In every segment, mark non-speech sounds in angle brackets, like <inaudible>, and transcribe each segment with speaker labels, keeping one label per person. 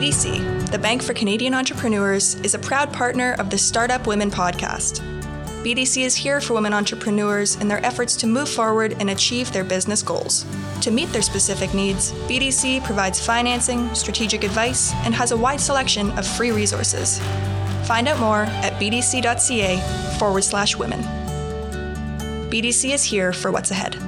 Speaker 1: BDC, the Bank for Canadian Entrepreneurs, is a proud partner of the Startup Women podcast. BDC is here for women entrepreneurs in their efforts to move forward and achieve their business goals. To meet their specific needs, BDC provides financing, strategic advice, and has a wide selection of free resources. Find out more at bdc.ca forward slash women. BDC is here for what's ahead.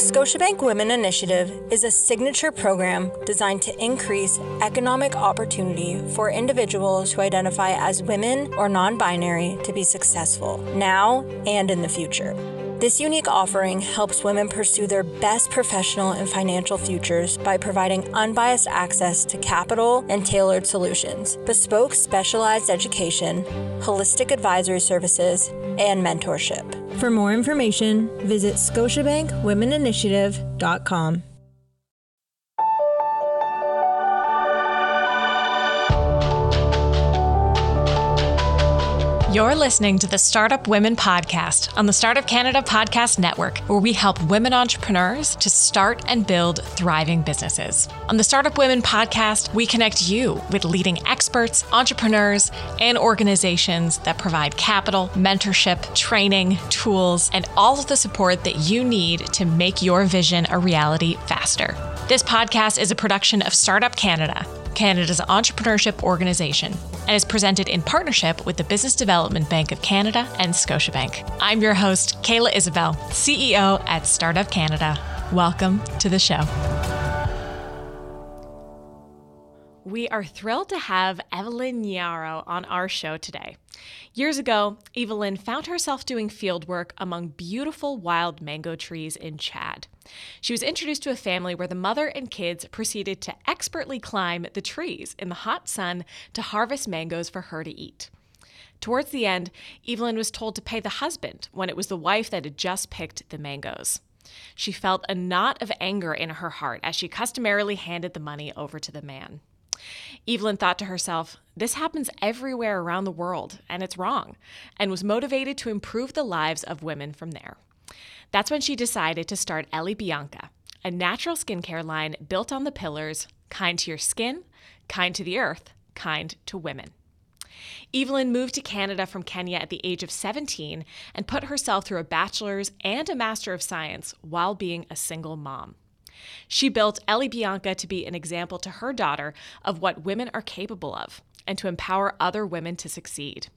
Speaker 2: Scotiabank Women Initiative is a signature program designed to increase economic opportunity for individuals who identify as women or non binary to be successful now and in the future. This unique offering helps women pursue their best professional and financial futures by providing unbiased access to capital and tailored solutions, bespoke specialized education, holistic advisory services, and mentorship. For more information, visit scotiabankwomeninitiative.com.
Speaker 3: You're listening to the Startup Women Podcast on the Startup Canada Podcast Network, where we help women entrepreneurs to start and build thriving businesses. On the Startup Women Podcast, we connect you with leading experts, entrepreneurs, and organizations that provide capital, mentorship, training, tools, and all of the support that you need to make your vision a reality faster. This podcast is a production of Startup Canada Canada's entrepreneurship organization, and is presented in partnership with the Business Development Bank of Canada and Scotiabank. I'm your host, Kayla Isabelle, CEO at Startup Canada. Welcome to the show. We are thrilled to have Evelyn Nyairo on our show today. Years ago, Evelyn found herself doing fieldwork among beautiful wild mango trees in Chad. She was introduced to a family where the mother and kids proceeded to expertly climb the trees in the hot sun to harvest mangoes for her to eat. Towards the end, Evelyn was told to pay the husband when it was the wife that had just picked the mangoes. She felt a knot of anger in her heart as she customarily handed the money over to the man. Evelyn thought to herself, this happens everywhere around the world, and it's wrong, and was motivated to improve the lives of women from there. That's when she decided to start Ellie Bianca, a natural skincare line built on the pillars kind to your skin, kind to the earth, kind to women. Evelyn moved to Canada from Kenya at the age of 17 and put herself through a bachelor's and a master of science while being a single mom. She built Ellie Bianca to be an example to her daughter of what women are capable of and to empower other women to succeed.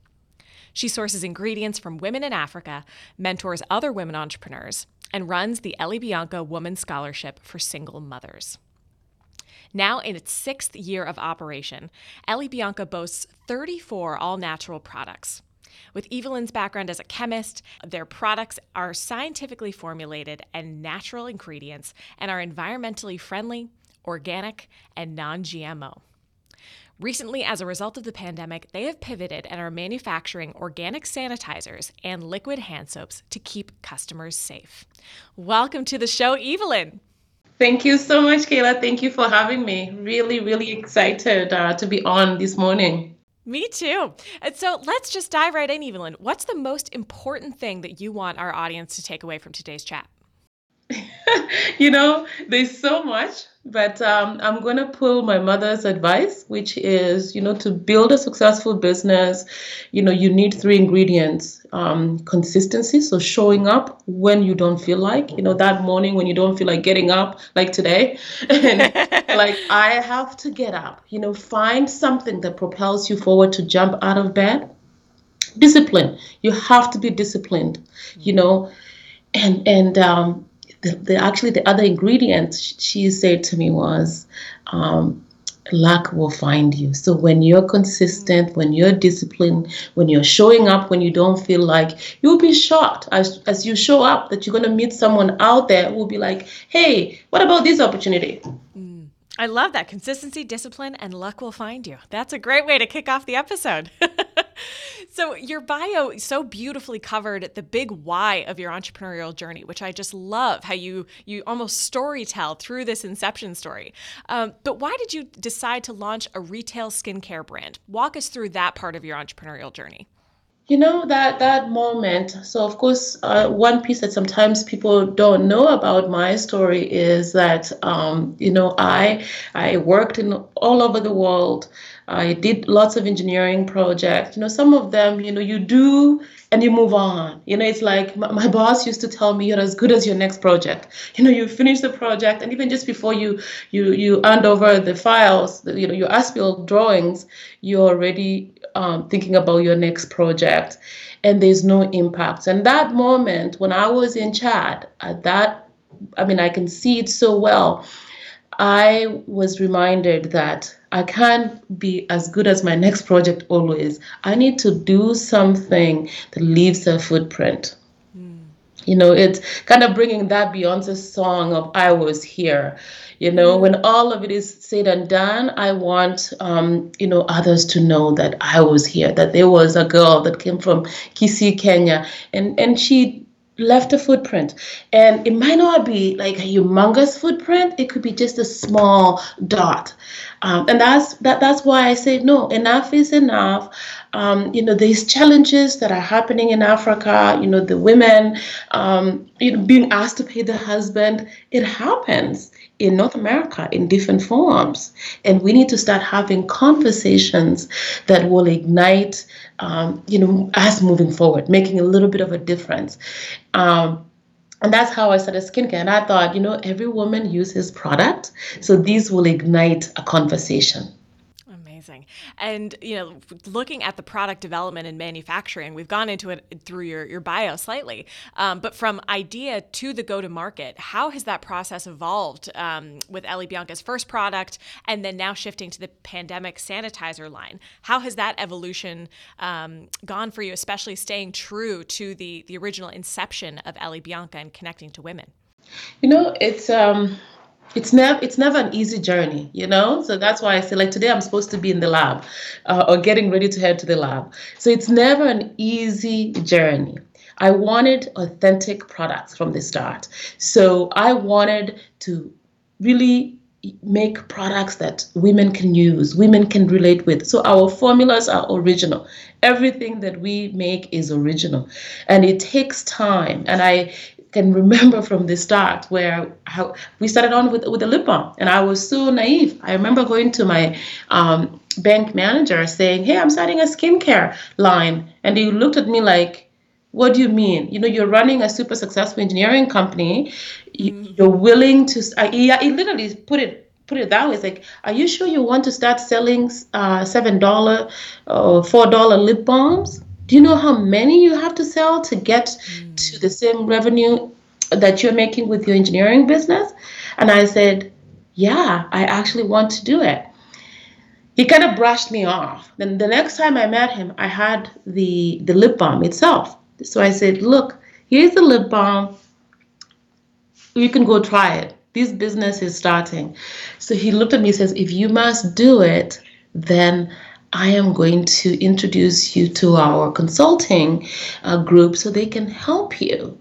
Speaker 3: She sources ingredients from women in Africa, mentors other women entrepreneurs, and runs the Ellie Bianca Woman Scholarship for single mothers. Now in its sixth year of operation, Ellie Bianca boasts 34 all natural products. With Evelyn's background as a chemist, their products are scientifically formulated and natural ingredients and are environmentally friendly, organic, and non GMO. Recently, as a result of the pandemic, they have pivoted and are manufacturing organic sanitizers and liquid hand soaps to keep customers safe. Welcome to the show, Evelyn.
Speaker 4: Thank you so much, Kayla. Thank you for having me. Really, really excited uh, to be on this morning.
Speaker 3: Me too. And so let's just dive right in, Evelyn. What's the most important thing that you want our audience to take away from today's chat? <laughs>
Speaker 4: you know, there's so much, but um, I'm going to pull my mother's advice, which is, you know, to build a successful business, you know, you need three ingredients um, consistency. So showing up when you don't feel like, you know, that morning when you don't feel like getting up, like today. <laughs> and <laughs> like, I have to get up, you know, find something that propels you forward to jump out of bed. Discipline. You have to be disciplined, you know, and, and, um, the, the actually the other ingredient she said to me was um, luck will find you so when you're consistent when you're disciplined when you're showing up when you don't feel like you'll be shocked as, as you show up that you're going to meet someone out there who will be like hey what about this opportunity
Speaker 3: mm. I love that consistency, discipline, and luck will find you. That's a great way to kick off the episode. <laughs> so, your bio so beautifully covered the big why of your entrepreneurial journey, which I just love how you you almost story tell through this inception story. Um, but why did you decide to launch a retail skincare brand? Walk us through that part of your entrepreneurial journey.
Speaker 4: You know that that moment so of course uh, one piece that sometimes people don't know about my story is that um, you know i i worked in all over the world. I did lots of engineering projects. You know some of them you know you do and you move on. You know it's like my, my boss used to tell me you're as good as your next project. You know you finish the project and even just before you you you hand over the files the, you know your as-built drawings you're already um, thinking about your next project and there's no impact. And that moment when i was in chad at that i mean i can see it so well i was reminded that i can't be as good as my next project always. I need to do something that leaves a footprint. You know it's kind of bringing that beyonce song of i was here. You know when all of it is said and done i want um, you know others to know that i was here that there was a girl that came from kisii kenya. And and she left a footprint. And it might not be like a humongous footprint. It could be just a small dot um, and that's that that's why i say no enough is enough um, you know these challenges that are happening in africa you know the women um, you know being asked to pay the husband it happens in North America in different forms. And we need to start having conversations that will ignite, um, you know, us moving forward, making a little bit of a difference. Um, and that's how I started skincare. And I thought, you know, every woman uses product. So these will ignite a conversation.
Speaker 3: Amazing. And you know, looking at the product development and manufacturing, we've gone into it through your your bio slightly, um, but from idea to the go to market, how has that process evolved um, with Ellie Bianca's first product, and then now shifting to the pandemic sanitizer line? How has that evolution um, gone for you, especially staying true to the the original inception of Ellie Bianca and connecting to women?
Speaker 4: You know, it's um it's never it's never an easy journey you know? So that's why i say like today i'm supposed to be in the lab uh, or getting ready to head to the lab. So it's never an easy journey. I wanted authentic products from the start. So i wanted to really make products that women can use women can relate with. So our formulas are original. Everything that we make is original. And it takes time. And i can remember <laughs> from the start where how we started on with with a lip balm, and I was so naive. I remember going to my um, bank manager saying, "Hey, I'm starting a skincare line," and he looked at me like, "What do you mean? You know, you're running a super successful engineering company. Mm. You're willing to." I, he, he literally put it put it that way. It's like, are you sure you want to start selling uh, seven dollar or four dollar lip balms? Do you know how many you have to sell to get mm. to the same revenue that you're making with your engineering business? And I said, Yeah, I actually want to do it. He kind of brushed me off. Then the next time I met him, I had the, the lip balm itself. So I said, Look, here's the lip balm. You can go try it. This business is starting. So he looked at me and says, If you must do it, then I am going to introduce you to our consulting uh, group so they can help you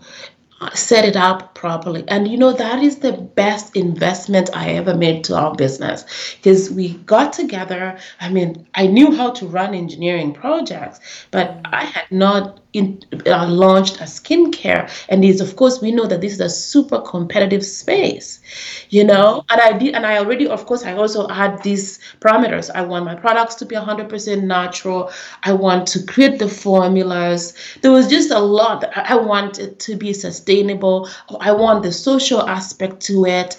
Speaker 4: uh, set it up properly. And you know, that is the best investment I ever made to our business because we got together. I mean, I knew how to run engineering projects, but I had not in, uh, launched a skincare. And is of course, we know that this is a super competitive space, you know. And I did, and I already, of course, I also had these parameters. I want my products to be 100% natural. I want to create the formulas. There was just a lot. I want it to be sustainable. I want the social aspect to it.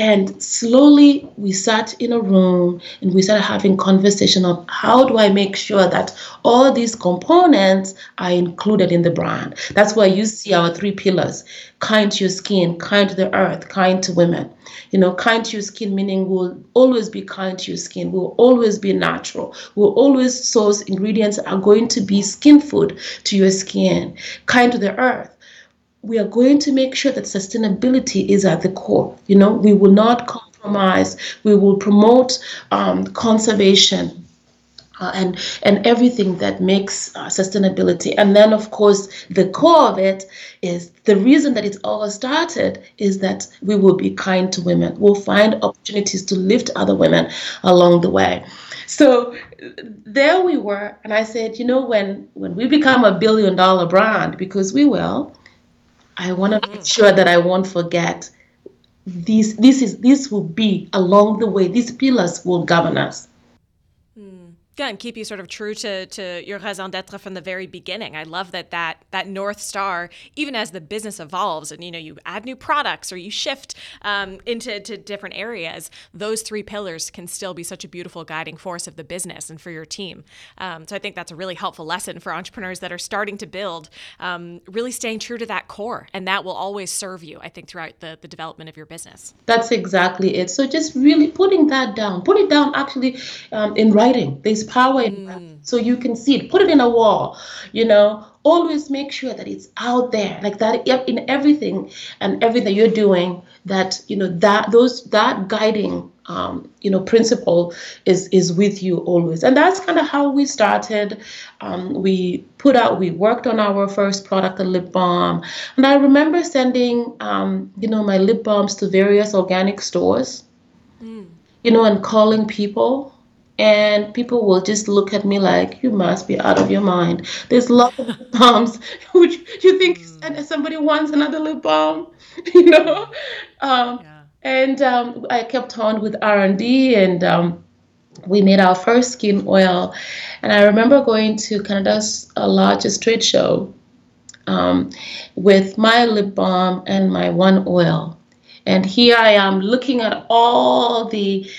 Speaker 4: And slowly we sat in a room and we started having conversation of how do I make sure that all these components are included in the brand. That's why you see our three pillars kind to your skin, kind to the earth, kind to women. You know, kind to your skin meaning we'll always be kind to your skin, we'll always be natural, we'll always source ingredients that are going to be skin food to your skin. Kind to the earth we are going to make sure that sustainability is at the core. You know, we will not compromise. We will promote um, conservation. uh, and and everything that makes uh, sustainability. And then, of course, the core of it is the reason that it's all started is that we will be kind to women. We'll find opportunities to lift other women along the way. So there we were, and I said, you know, when when we become a billion dollar brand, because we will, I want to make mm. sure that I won't forget. These, this is this will be along the way. These pillars will govern us
Speaker 3: and keep you sort of true to to your raison d'être from the very beginning. I love that that that north star, even as the business evolves, and you know you add new products or you shift um, into to different areas, those three pillars can still be such a beautiful guiding force of the business and for your team. Um, so I think that's a really helpful lesson for entrepreneurs that are starting to build. Um, really staying true to that core, and that will always serve you. I think throughout the the development of your business.
Speaker 4: That's exactly it. So just really putting that down, put it down actually um, in writing. Power in mm. so you can see it. Put it in a wall you know? Always make sure that it's out there like that in everything and everything you're doing that you know that those that guiding um, you know principle is is with you always. And that's kind of how we started. Um, we put out we worked on our first product a lip balm. And i remember sending um, you know my lip balms to various organic stores mm. you know and calling people and people will just look at me like you must be out of your mind. There's lots of lip balms. <laughs> Which you think mm. somebody wants another lip balm? <laughs> You know? Um, yeah. and um, i kept on with r&d and um, we made our first skin oil. And i remember going to canada's uh, largest trade show um, with my lip balm and my one oil. And here I am looking at all the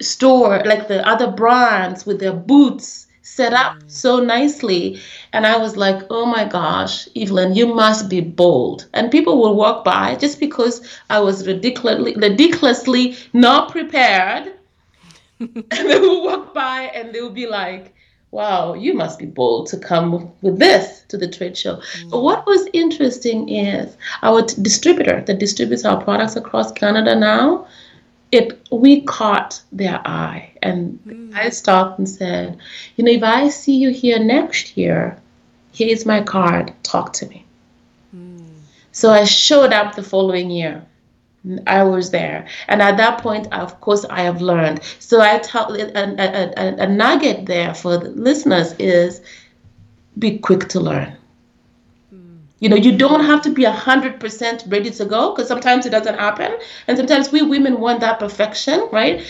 Speaker 4: store, like the other brands with their boots set up mm. so nicely. And I was like, oh my gosh, Evelyn, you must be bold. And people will walk by just because I was ridiculously, ridiculously not prepared. <laughs> and they will walk by and they will be like, wow, you must be bold to come with this to the trade show. Mm. But what was interesting is our distributor that distributes our products across Canada now it we caught their eye and mm. I stopped and said, you know, if I see you here next year, here's my card, talk to me. Mm. So I showed up the following year. I was there. And at that point, of course, I have learned. So I tell a, a, a, a nugget there for the listeners is be quick to learn. You know, you don't have to be 100% ready to go because sometimes it doesn't happen. And sometimes we women want that perfection, right?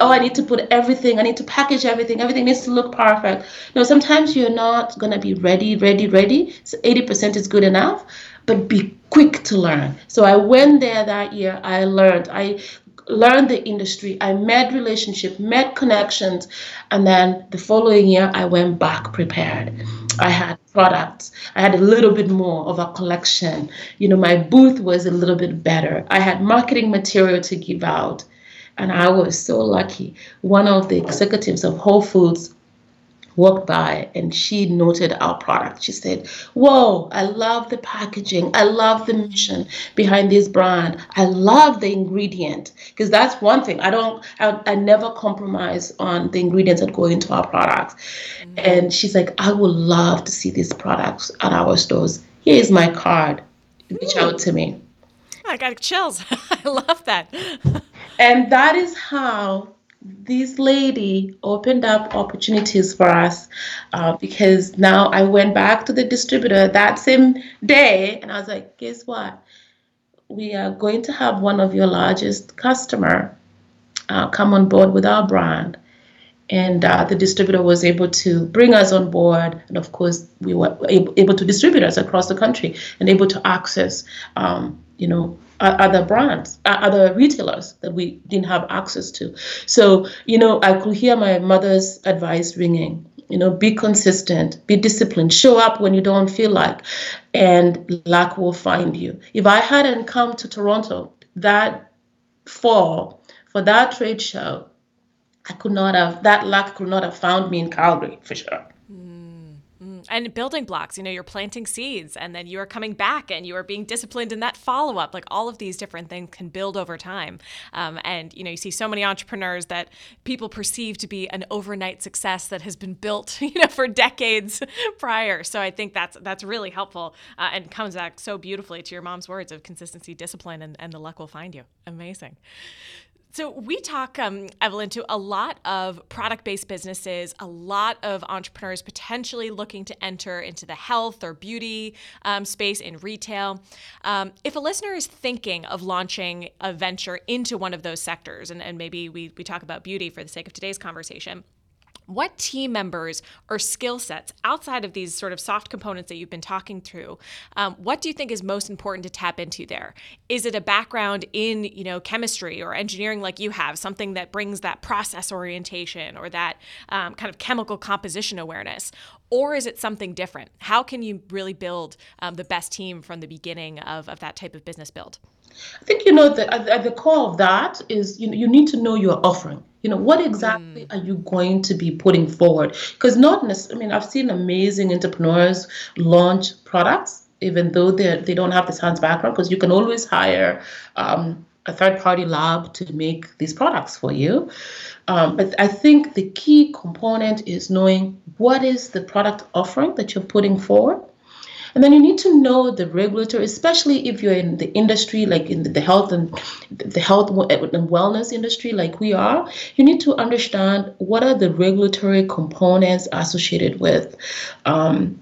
Speaker 4: oh, I need to put everything, I need to package everything, everything needs to look perfect. No, sometimes you're not going to be ready, ready, ready. So 80% is good enough, but be quick to learn. So I went there that year, I learned. I learned the industry. I made relationship, made connections, and then the following year I went back prepared. I had products. I had a little bit more of a collection. You know, my booth was a little bit better. I had marketing material to give out. And I was so lucky. One of the executives of Whole Foods walked by and she noted our product. She said, Whoa, I love the packaging. I love the mission behind this brand. I love the ingredient. Because that's one thing. I don't, I, I, never compromise on the ingredients that go into our products. Mm-hmm. And she's like, I would love to see these products at our stores. Here's my card. Reach out to me.
Speaker 3: I got chills. <laughs> I love that. <laughs>
Speaker 4: and that is how this lady opened up opportunities for us uh, because now I went back to the distributor that same day and I was like, guess what? We are going to have one of your largest customer uh, come on board with our brand. And uh, the distributor was able to bring us on board. And of course, we were able, to distribute us across the country and able to access, um, you know, other brands, other retailers that we didn't have access to. So, you know, I could hear my mother's advice ringing. You know, be consistent, be disciplined, show up when you don't feel like, and luck will find you. If I hadn't come to Toronto that fall for that trade show, I could not have, that luck could not have found me in Calgary for sure.
Speaker 3: And building blocks, you know, you're planting seeds and then you are coming back and you are being disciplined in that follow up. Like all of these different things can build over time. Um, and, you know, you see so many entrepreneurs that people perceive to be an overnight success that has been built, <laughs> you know, for decades <laughs> prior. So I think that's that's really helpful uh, and comes back so beautifully to your mom's words of consistency, discipline, and, and the luck will find you. Amazing. So, we talk, um, Evelyn, to a lot of product based businesses, a lot of entrepreneurs potentially looking to enter into the health or beauty um, space in retail. Um, if a listener is thinking of launching a venture into one of those sectors, and, and maybe we, we talk about beauty for the sake of today's conversation, what team members or skill sets outside of these sort of soft components that you've been talking through um, what do you think is most important to tap into there? Is it a background in you know chemistry or engineering like you have something that brings that process orientation or that um, kind of chemical composition awareness? Or is it something different? How can you really build um, the best team from the beginning of, of that type of business build
Speaker 4: I think you know that at, at, the core of that is you know, you need to know your offering. You know what exactly mm. are you going to be putting forward? Because not necessarily. I mean, I've seen amazing entrepreneurs launch products even though they they don't have the science background. Because you can always hire um, a third party lab to make these products for you. Um, but I think the key component is knowing what is the product offering that you're putting forward and then you need to know the regulatory, especially if you're in the industry, like in the health and the health and wellness industry, like we are. You need to understand what are the regulatory components associated with um,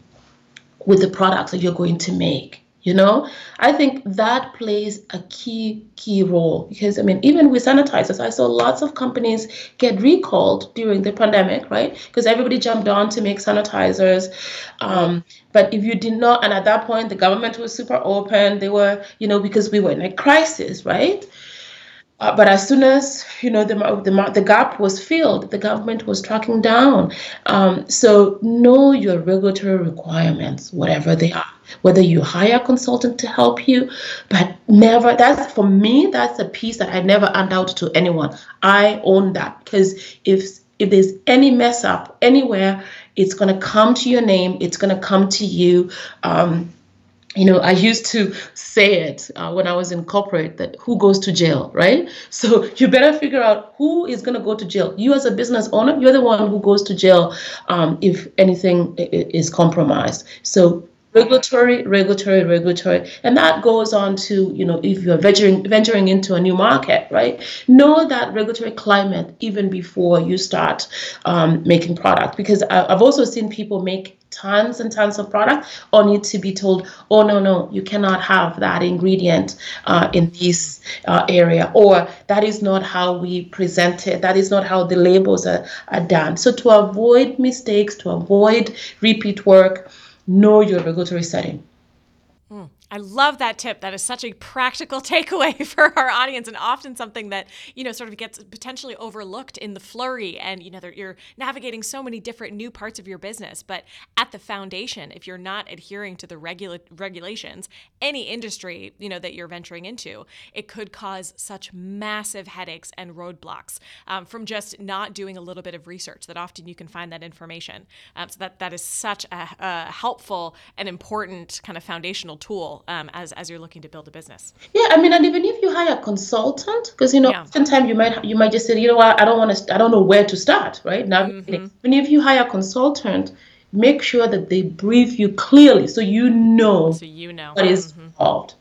Speaker 4: with the products that you're going to make you know? I think that plays a key key role because i mean even with sanitizers i saw lots of companies get recalled during the pandemic right? Because everybody jumped on to make sanitizers. Um, but if you did not and at that point the government was super open. They were you know because we were in a crisis right uh, but as soon as you know the, the the gap was filled, the government was tracking down. Um, so know your regulatory requirements, whatever they are. Whether you hire a consultant to help you, but never. That's for me. That's a piece that I never hand out to anyone. I own that because if if there's any mess up anywhere, it's gonna come to your name. It's gonna come to you. Um, you know, I used to say it uh, when I was in corporate that who goes to jail, right? <laughs> So you better figure out who is going to go to jail. You, as a business owner, you're the one who goes to jail um, if anything is compromised. So regulatory, regulatory, regulatory, and that goes on to you know if you're venturing venturing into a new market, right? Know that regulatory climate even before you start um, making product, because I've also seen people make tons and tons of product only to be told oh no no you cannot have that ingredient uh, in this uh, area or that is not how we present it. That is not how the labels are, are done. So to avoid mistakes to avoid repeat work know your regulatory setting
Speaker 3: I love that tip. That is such a practical <laughs> takeaway for our audience and often something that, you know, sort of gets potentially overlooked in the flurry. And, you know, you're navigating so many different new parts of your business. But at the foundation, if you're not adhering to the regula- regulations, any industry, you know, that you're venturing into, it could cause such massive headaches and roadblocks um, from just not doing a little bit of research that often you can find that information. Um, so that, that is such a, a helpful and important kind of foundational tool um, as as you're looking to build a business.
Speaker 4: Yeah, I mean, and even if you hire a consultant, because you know, yeah. sometimes you might you might just say, you know what, I don't want to, I don't know where to start, right? Now, mm-hmm. even if you hire a consultant, make sure that they brief you clearly so you know,
Speaker 3: so you know
Speaker 4: what is mm-hmm. involved.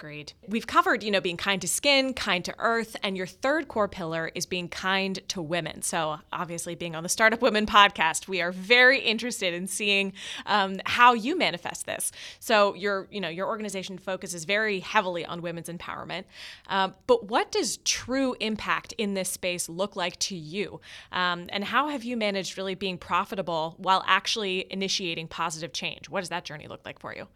Speaker 3: Agreed. We've covered, you know, being kind to skin, kind to earth, and your third core pillar is being kind to women. So, obviously, being on the Startup Women podcast, we are very interested in seeing um, how you manifest this. So, your, you know, your organization focuses very heavily on women's empowerment. Um, but what does true impact in this space look like to you? Um, and how have you managed really being profitable while actually initiating positive change? What does that journey look like for you?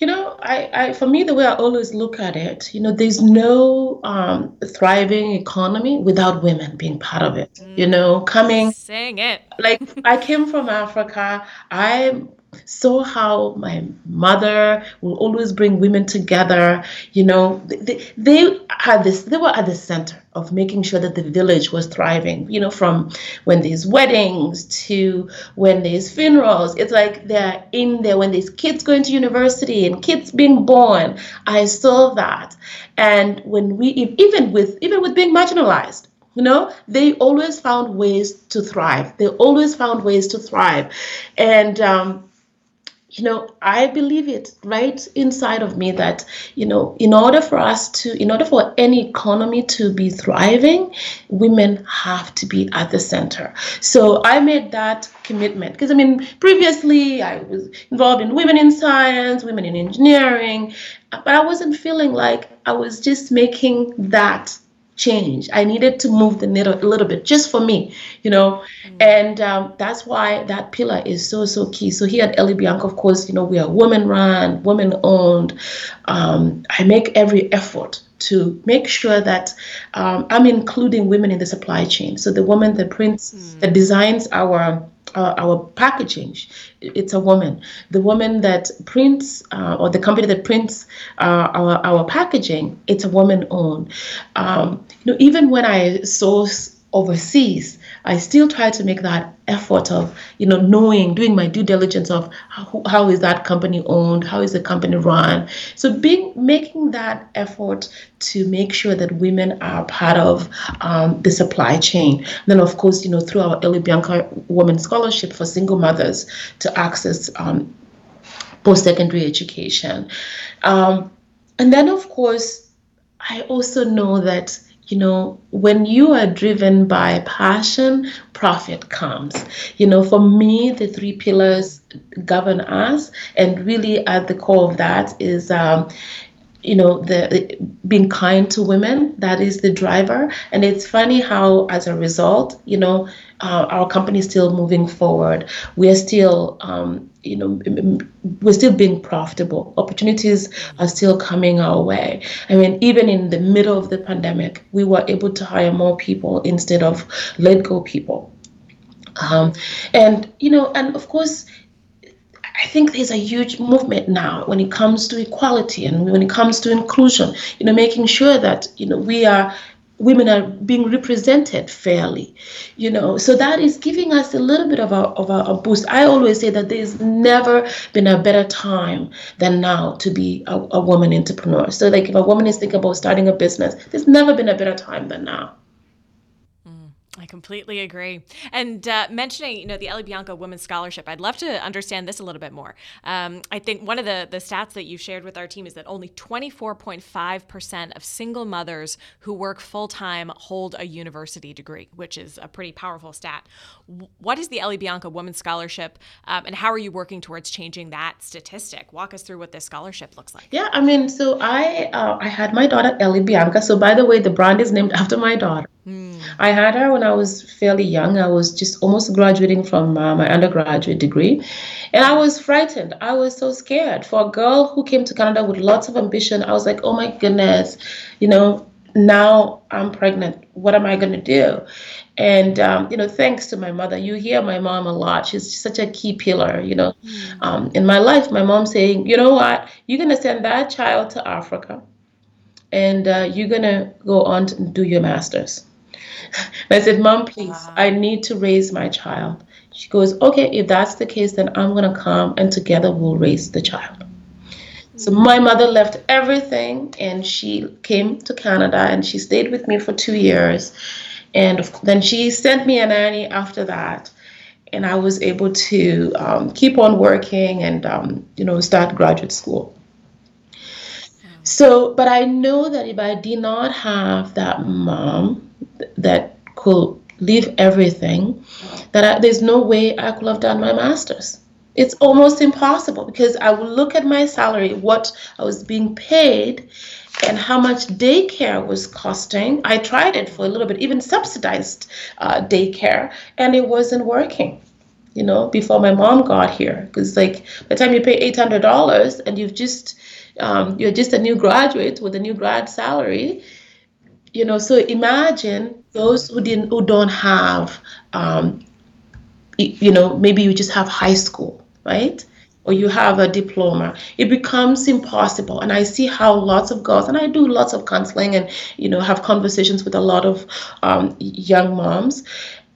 Speaker 4: You know, I, I for me the way I always look at it, you know, there's no um, thriving economy without women being part of it. Mm. You know, coming
Speaker 3: saying it.
Speaker 4: like <laughs> I came from Africa. I saw how my mother will always bring women together. You know, they, they had this, they were at the center of making sure that the village was thriving, you know, from when there's weddings to when there's funerals. It's like they're in there when there's kids going to university and kids being born. I saw that. And when we, even with, even with being marginalized, you know, they always found ways to thrive. They always found ways to thrive. And, um, you know, I believe it right inside of me that, you know, in order for us to, in order for any economy to be thriving, women have to be at the center. So I made that commitment because I mean, previously I was involved in women in science, women in engineering, but I wasn't feeling like I was just making that change. I needed to move the needle a little bit just for me, you know, mm. and um, that's why that pillar is so so key. So here at Ellie Bianca, of course, you know, we are women run, women owned. Um, I make every effort to make sure that um, I'm including women in the supply chain. So the woman that prints, mm. that designs our uh, our packaging. It's a woman. The woman that prints uh, or the company that prints uh, our, our packaging it's a woman owned um, you know even when i source overseas I still try to make that effort of, you know, knowing, doing my due diligence of how, how is that company owned, how is the company run. So being making that effort to make sure that women are part of um, the supply chain. then, of course, you know, through our Ellie Bianca Women Scholarship for single mothers to access um, post-secondary education. Um, and then, of course, I also know that you know, when you are driven by passion, profit comes. You know, for me, the three pillars govern us, and really at the core of that is. Um, you know the being kind to women that is the driver and it's funny how as a result you know uh, our company is still moving forward we're still um, you know we're still being profitable. Opportunities are still coming our way. I mean even in the middle of the pandemic we were able to hire more people instead of let go people. Um, and you know and of course I think there's a huge movement now when it comes to equality and when it comes to inclusion, you know, making sure that, you know, we are women are being represented fairly you know. So that is giving us a little bit of a, of a, a, boost. I always say that there's never been a better time than now to be a, a woman entrepreneur. So like if a woman is thinking about starting a business there's never been a better time than now
Speaker 3: I completely agree. And uh, mentioning, you know, the Ellie Bianca Women's Scholarship, I'd love to understand this a little bit more. Um, I think one of the, the stats that you shared with our team is that only 24.5% of single mothers who work full time hold a university degree, which is a pretty powerful stat. What is the Ellie Bianca Women's Scholarship, um, and how are you working towards changing that statistic? Walk us through what this scholarship looks like.
Speaker 4: Yeah, I mean, so I uh, I had my daughter Ellie Bianca. So by the way, the brand is named after my daughter. Mm. I had her when I was fairly young. I was just almost graduating from uh, my undergraduate degree. And I was frightened. I was so scared. For a girl who came to Canada with lots of ambition, I was like, oh my goodness, you know, now I'm pregnant. What am I going to do? And, um, you know, thanks to my mother, you hear my mom a lot. She's such a key pillar, you know, mm. um, in my life. My mom saying, you know what, you're going to send that child to Africa and uh, you're going to go on to do your master's. I said, Mom, please, I need to raise my child. She goes, Okay, if that's the case, then I'm going to come and together we'll raise the child. So my mother left everything and she came to Canada and she stayed with me for two years. And then she sent me a nanny after that. And I was able to um, keep on working and, um, you know, start graduate school. So, but I know that if I did not have that mom that could leave everything, that I, there's no way I could have done my master's. It's almost impossible because I would look at my salary, what I was being paid, and how much daycare was costing. I tried it for a little bit, even subsidized uh, daycare, and it wasn't working. You know, before my mom got here, because like by the time you pay eight hundred dollars and you've just um, you're just a new graduate with a new grad salary, you know so imagine those who didn't who don't have um, you know maybe you just have high school right or you have a diploma, it becomes impossible. And I see how lots of girls, and I do lots of counseling and, you know, have conversations with a lot of um, young moms.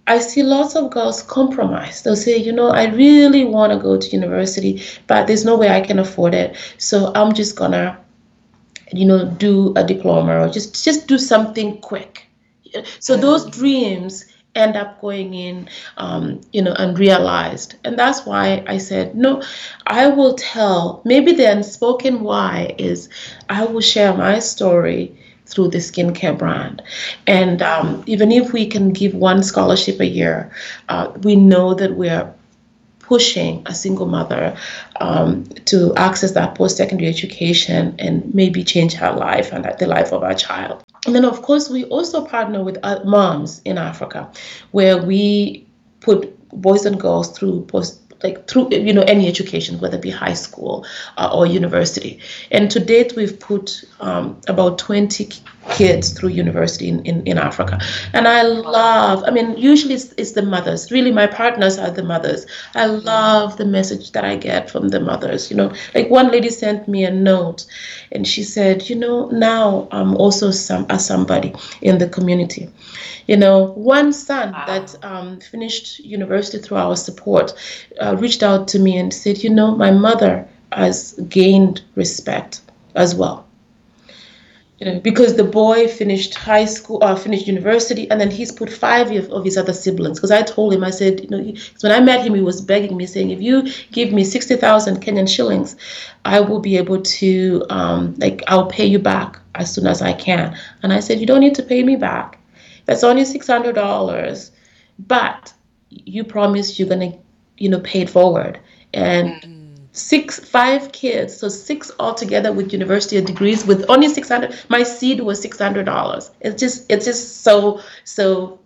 Speaker 4: I see lots of girls compromise. They'll say, you know, I really want to go to university, but there's no way I can afford it. So I'm just gonna, you know, do a diploma or just just do something quick. So those dreams end up going in, um, you know, unrealized. And that's why I said, no, I will tell. Maybe the unspoken why is I will share my story through the skincare brand. And um, even if we can give one scholarship a year, uh, we know that we're pushing a single mother um, to access that post secondary education and maybe change her life and the life of our child. And then, of course, we also partner with uh, moms in Africa, where we put boys and girls through post like through you know any education whether it be high school uh, or university and to date we've put um, about 20 kids through university in, in, in africa. And i love i mean usually it's, it's the mothers. Really my partners are the mothers. I love the message that i get from the mothers you know. Like one lady sent me a note and she said you know now i'm also some a somebody in the community. You know, one son wow. that um, finished university through our support uh, reached out to me and said, you know, my mother has gained respect as well. You know, because the boy finished high school, uh, finished university, and then he's put five of, of his other siblings. Because I told him, I said, you know, when I met him, he was begging me, saying, if you give me sixty thousand Kenyan shillings, I will be able to, um, like, I'll pay you back as soon as I can. And I said, you don't need to pay me back that's only six hundred dollars, but you promise you're gonna, you know, pay it forward. And mm-hmm. Six, five kids, so six altogether with university degrees with only six hundred. My seed was six hundred dollars. It's just, it's just so, so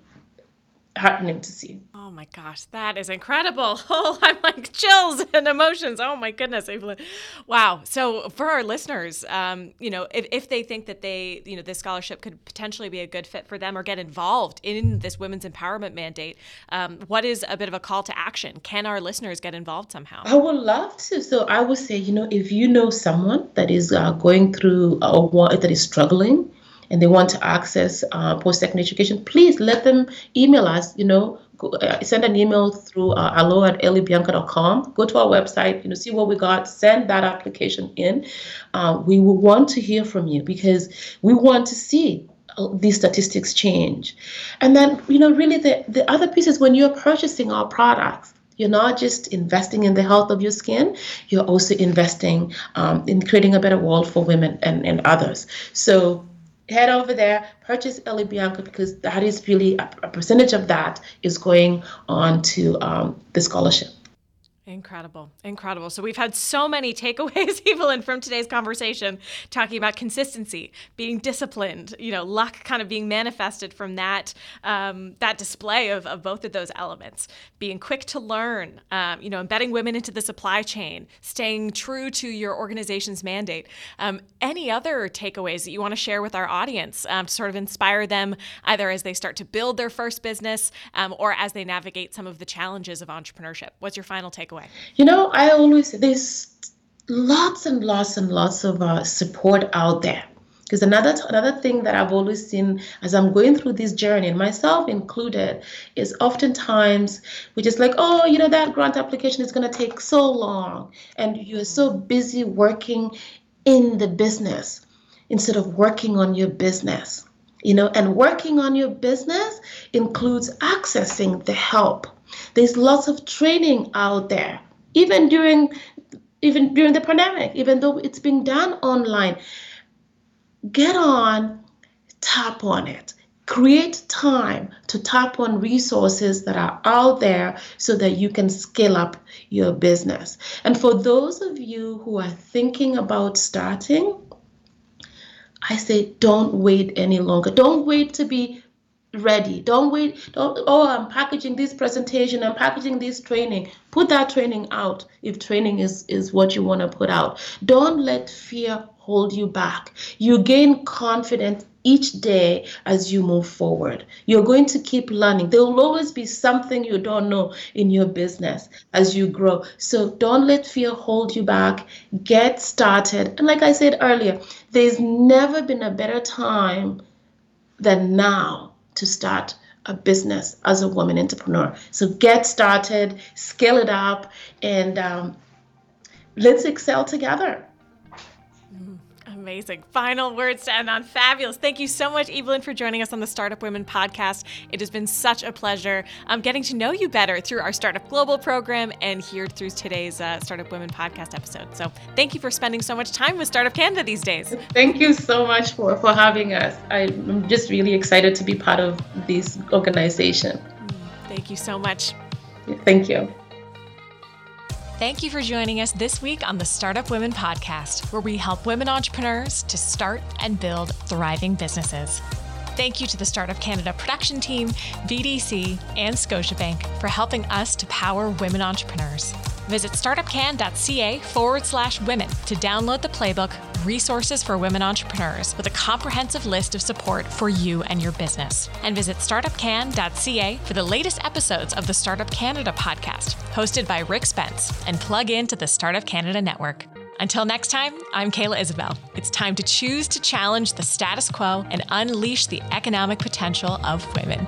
Speaker 4: heartening to see.
Speaker 3: My gosh, that is incredible. <laughs> Oh, I'm like chills and emotions. Oh my goodness. Wow. So for our listeners, um, you know, if, if they think that they, you know, this scholarship could potentially be a good fit for them or get involved in this women's empowerment mandate, um, what is a bit of a call to action? Can our listeners get involved somehow?
Speaker 4: I would love to. So I would say, you know, if you know someone that is uh, going through or that is struggling, and they want to access uh, post-secondary education, please let them email us, you know, go, uh, send an email through uh, allo at elliebianca.com. Go to our website, you know, see what we got, send that application in. Uh, we will want to hear from you because we want to see uh, these statistics change. And then, you know, really the, the other piece is when you're purchasing our products, you're not just investing in the health of your skin, you're also investing um, in creating a better world for women and, and others. So head over there, purchase Ellie Bianca because that is really a, a percentage of that is going on to um, the scholarship.
Speaker 3: Incredible. Incredible. So we've had so many takeaways, <laughs> Evelyn, from today's conversation, talking about consistency, being disciplined, you know, luck kind of being manifested from that um, that display of, of both of those elements, being quick to learn, um, you know, embedding women into the supply chain, staying true to your organization's mandate. Um, any other takeaways that you want to share with our audience um, to sort of inspire them either as they start to build their first business um, or as they navigate some of the challenges of entrepreneurship? What's your final takeaway?
Speaker 4: You know, I always there's lots and lots and lots of uh, support out there. Because another another thing that I've always seen as I'm going through this journey, and myself included, is oftentimes we're just like, oh, you know, that grant application is going to take so long, and you're so busy working in the business instead of working on your business. You know and working on your business includes accessing the help there's lots of training out there, even during even during the pandemic, even though it's being done online. Get on, tap on it. Create time to tap on resources that are out there so that you can scale up your business. And for those of you who are thinking about starting, I say don't wait any longer. Don't wait to be ready. Don't wait. Don't, oh, I'm packaging this presentation. I'm packaging this training. Put that training out if training is, is what you want to put out. Don't let fear hold you back. You gain confidence each day as you move forward. You're going to keep learning. There will always be something you don't know in your business as you grow. So don't let fear hold you back. Get started. And like I said earlier, there's never been a better time than now to start a business as a woman entrepreneur. So get started, scale it up, and um, let's excel together.
Speaker 3: Amazing. Final words to end on. Fabulous. Thank you so much, Evelyn, for joining us on the Startup Women podcast. It has been such a pleasure um, getting to know you better through our Startup Global program and here through today's uh, Startup Women podcast episode. So thank you for spending so much time with Startup Canada these days.
Speaker 4: Thank you so much for, for having us. I'm just really excited to be part of this organization.
Speaker 3: Thank you so much.
Speaker 4: Thank you.
Speaker 3: Thank you for joining us this week on the Startup Women Podcast, where we help women entrepreneurs to start and build thriving businesses. Thank you to the Startup Canada production team, BDC, and Scotiabank for helping us to power women entrepreneurs. Visit startupcan.ca forward slash women to download the playbook Resources for Women Entrepreneurs with a comprehensive list of support for you and your business. And visit startupcan.ca for the latest episodes of the Startup Canada podcast, hosted by Rick Spence, and plug into the Startup Canada network. Until next time, I'm Kayla Isabelle. It's time to choose to challenge the status quo and unleash the economic potential of women.